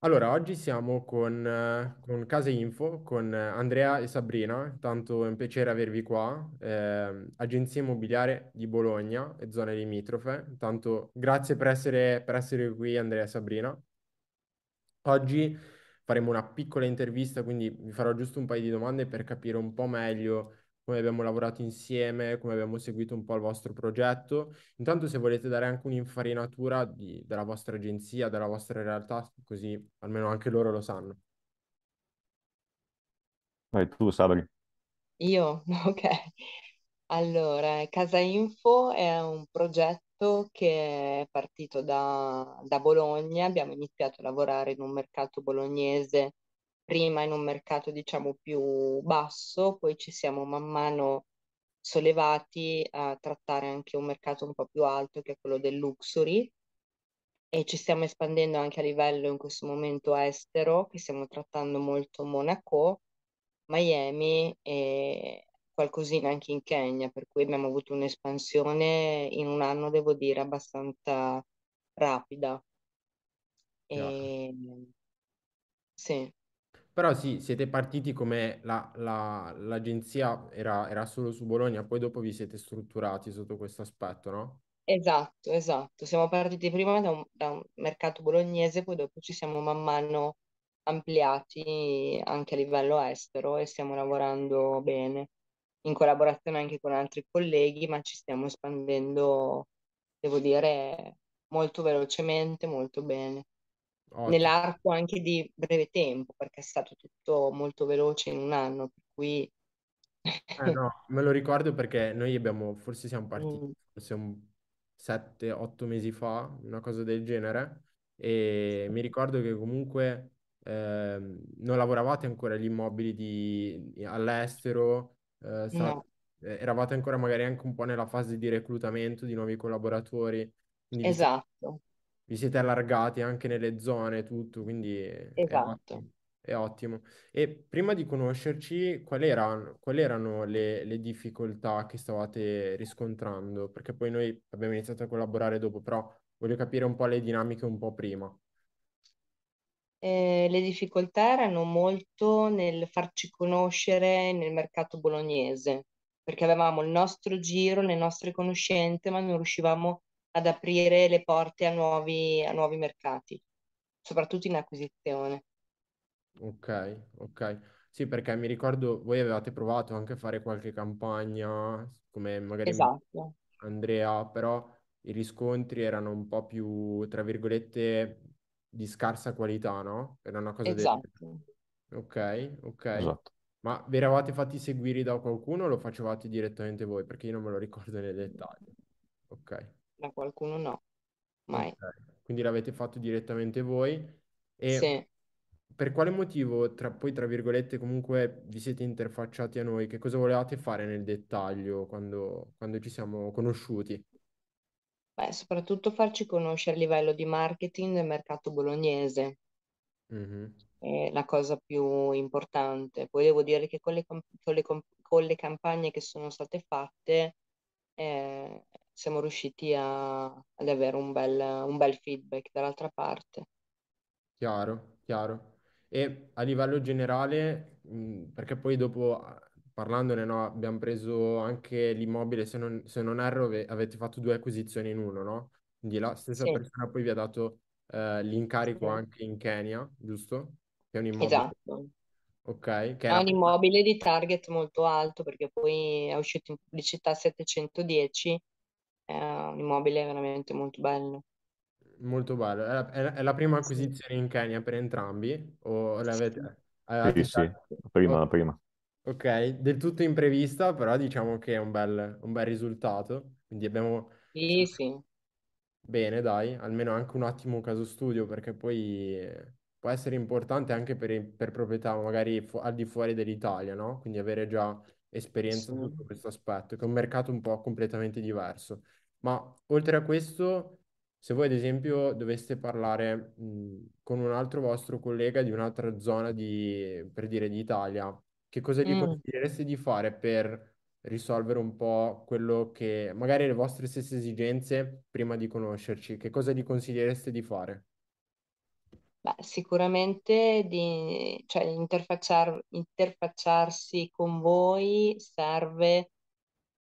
Allora, oggi siamo con, eh, con Casa Info, con Andrea e Sabrina, tanto è un piacere avervi qua, eh, agenzia immobiliare di Bologna e zone limitrofe, tanto grazie per essere, per essere qui Andrea e Sabrina. Oggi faremo una piccola intervista, quindi vi farò giusto un paio di domande per capire un po' meglio come abbiamo lavorato insieme, come abbiamo seguito un po' il vostro progetto. Intanto se volete dare anche un'infarinatura di- della vostra agenzia, della vostra realtà, così almeno anche loro lo sanno. Vai tu, Sabri. Io? Ok. Allora, Casa Info è un progetto che è partito da, da Bologna. Abbiamo iniziato a lavorare in un mercato bolognese, prima in un mercato diciamo più basso, poi ci siamo man mano sollevati a trattare anche un mercato un po' più alto, che è quello del luxury, e ci stiamo espandendo anche a livello in questo momento estero, che stiamo trattando molto Monaco Miami e qualcosina anche in Kenya, per cui abbiamo avuto un'espansione in un anno, devo dire, abbastanza rapida. E, sì, Però sì, siete partiti come la- la- l'agenzia era, era solo su Bologna, poi dopo vi siete strutturati sotto questo aspetto, no? esatto, esatto. Siamo partiti prima da un, da un mercato bolognese, poi dopo ci siamo man mano ampliati anche a livello estero e stiamo lavorando bene, in collaborazione anche con altri colleghi, ma ci stiamo espandendo, devo dire, molto velocemente, molto bene. Ottimo. nell'arco anche di breve tempo, perché è stato tutto molto veloce in un anno, per cui Eh no, me lo ricordo perché noi abbiamo, forse siamo partiti mm, forse un 7-8 mesi fa, una cosa del genere, e mi ricordo che comunque ehm, non lavoravate ancora agli immobili di- all'estero, eh, sta- no, eh, eravate ancora magari anche un po' nella fase di reclutamento di nuovi collaboratori, quindi esatto, vi siete allargati anche nelle zone, tutto, quindi è esatto. ottimo. È ottimo. E prima di conoscerci, quali erano, quali erano le, le difficoltà che stavate riscontrando? Perché poi noi abbiamo iniziato a collaborare dopo, però voglio capire un po' le dinamiche un po' prima. Eh, le difficoltà erano molto nel farci conoscere nel mercato bolognese, perché avevamo il nostro giro, le nostre conoscenze, ma non riuscivamo ad aprire le porte a nuovi, a nuovi mercati, soprattutto in acquisizione. Ok, ok. Sì, perché mi ricordo voi avevate provato anche a fare qualche campagna, come magari Esatto, Andrea, però i riscontri erano un po' più, tra virgolette, di scarsa qualità, no? Era una cosa del esatto. Ok, ok. Esatto. Ma vi eravate fatti seguire da qualcuno o lo facevate direttamente voi? Perché io non me lo ricordo nei dettagli. Ok, Da qualcuno no, mai. ok. Quindi l'avete fatto direttamente voi. E Sì. per quale motivo, tra, poi tra virgolette, comunque vi siete interfacciati a noi? Che cosa volevate fare nel dettaglio quando, quando ci siamo conosciuti? Beh, soprattutto farci conoscere a livello di marketing del mercato bolognese, Mhm. è la cosa più importante. Poi devo dire che con le, con le con le campagne che sono state fatte, eh, siamo riusciti a- ad avere un bel, un bel feedback dall'altra parte. Chiaro, chiaro. E a livello generale, mh, perché poi dopo, parlandone, no, abbiamo preso anche l'immobile, se non, se non erro, ave- avete fatto due acquisizioni in uno, no? Quindi la stessa Sì, persona poi vi ha dato eh, l'incarico sì, anche in Kenya, giusto? Che è un immobile, esatto. ok? Che è un immobile di target molto alto perché poi è uscito in pubblicità a 710, è un immobile veramente molto bello. molto bello. È la, è la- prima Sì, acquisizione in Kenya per entrambi? O sì, l'avete... Sì, avevate sì, la prima, la prima. Ok, del tutto imprevista, però diciamo che è un bel, un bel risultato. Quindi abbiamo... sì, sì, Bene, dai, almeno anche un attimo caso studio, perché poi eh, può essere importante anche per, per proprietà magari fu- al di fuori dell'Italia, no? Quindi avere già esperienza sì. sotto questo aspetto, che è un mercato un po' completamente diverso. Ma oltre a questo, se voi ad esempio doveste parlare mh, con un altro vostro collega di un'altra zona di, per dire, d'Italia, che cosa gli Mm, consigliereste di fare per risolvere un po' quello che, magari le vostre stesse esigenze prima di conoscerci, che cosa gli consigliereste di fare? Beh, sicuramente di, cioè, interfacciar- interfacciarsi con voi serve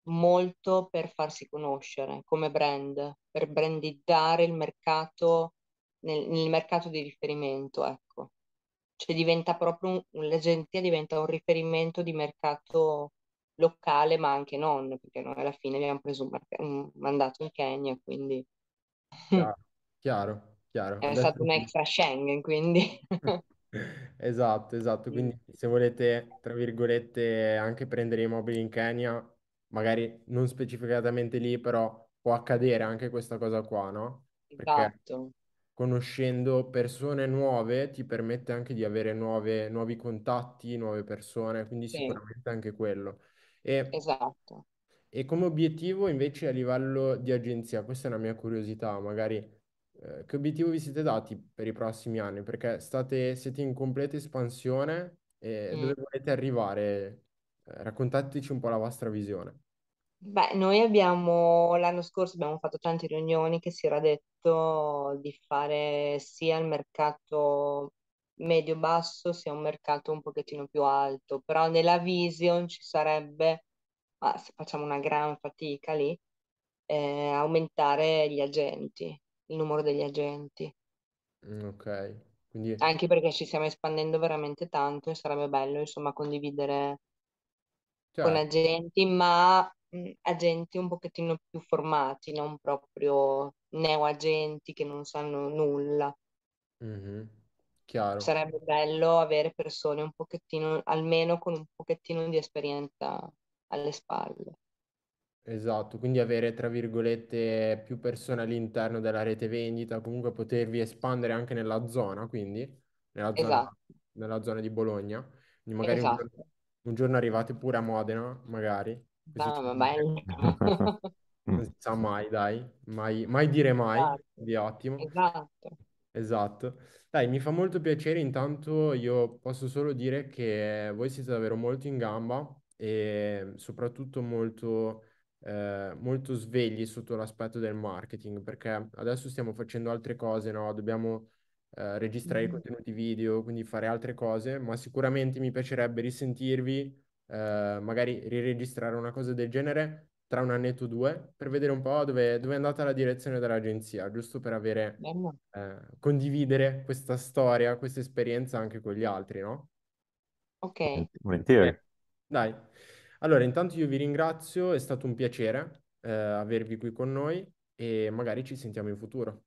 molto per farsi conoscere come brand, per brandizzare il mercato nel, nel mercato di riferimento, ecco. Cioè diventa proprio un, l'agenzia diventa un riferimento di mercato locale, ma anche non, perché noi alla fine abbiamo preso un, un mandato in Kenya, quindi Chiaro, chiaro, chiaro. è Adesso stato un extra Schengen, quindi Esatto, esatto. Quindi se volete, tra virgolette, anche prendere i mobili in Kenya, magari non specificatamente lì, però può accadere anche questa cosa qua, no? Perché esatto, conoscendo persone nuove ti permette anche di avere nuove- nuovi contatti, nuove persone, quindi sì, sicuramente anche quello. E esatto. e come obiettivo invece a livello di agenzia, questa è una mia curiosità, magari eh, che obiettivo vi siete dati per i prossimi anni? Perché state, siete in completa espansione e Mm. dove volete arrivare? Eh, raccontateci un po' la vostra visione. Beh, noi abbiamo l'anno scorso abbiamo fatto tante riunioni che si era detto di fare sia il mercato medio-basso sia un mercato un pochettino più alto, però nella vision ci sarebbe, ma se facciamo una gran fatica lì, eh, aumentare gli agenti, il numero degli agenti, Mm, ok, quindi anche perché ci stiamo espandendo veramente tanto e sarebbe bello, insomma, condividere con certo, agenti, ma mh, agenti un pochettino più formati, non proprio neoagenti che non sanno nulla. mhm, Chiaro. Sarebbe bello avere persone un pochettino, almeno con un pochettino di esperienza alle spalle. Esatto, quindi avere tra virgolette più persone all'interno della rete vendita, comunque potervi espandere anche nella zona, quindi nella zona, Esatto, nella zona di Bologna. Quindi magari un giorno, esatto. un giorno arrivate pure a Modena, magari. Questo No, ci- ma bello. non si sa mai, dai, mai, mai dire mai, Esatto, di ottimo. esatto. Esatto. Dai, mi fa molto piacere, intanto io posso solo dire che voi siete davvero molto in gamba e soprattutto molto, eh, molto svegli sotto l'aspetto del marketing, perché adesso stiamo facendo altre cose, no? Dobbiamo eh, registrare i Mhm. contenuti video, quindi fare altre cose, ma sicuramente mi piacerebbe risentirvi, eh, magari riregistrare una cosa del genere tra un annetto o due, per vedere un po' dove, dove è andata la direzione dell'agenzia, giusto per avere eh, condividere questa storia, questa esperienza anche con gli altri, no? Ok, Volentieri. Dai, allora intanto io vi ringrazio, è stato un piacere eh, avervi qui con noi e magari ci sentiamo in futuro.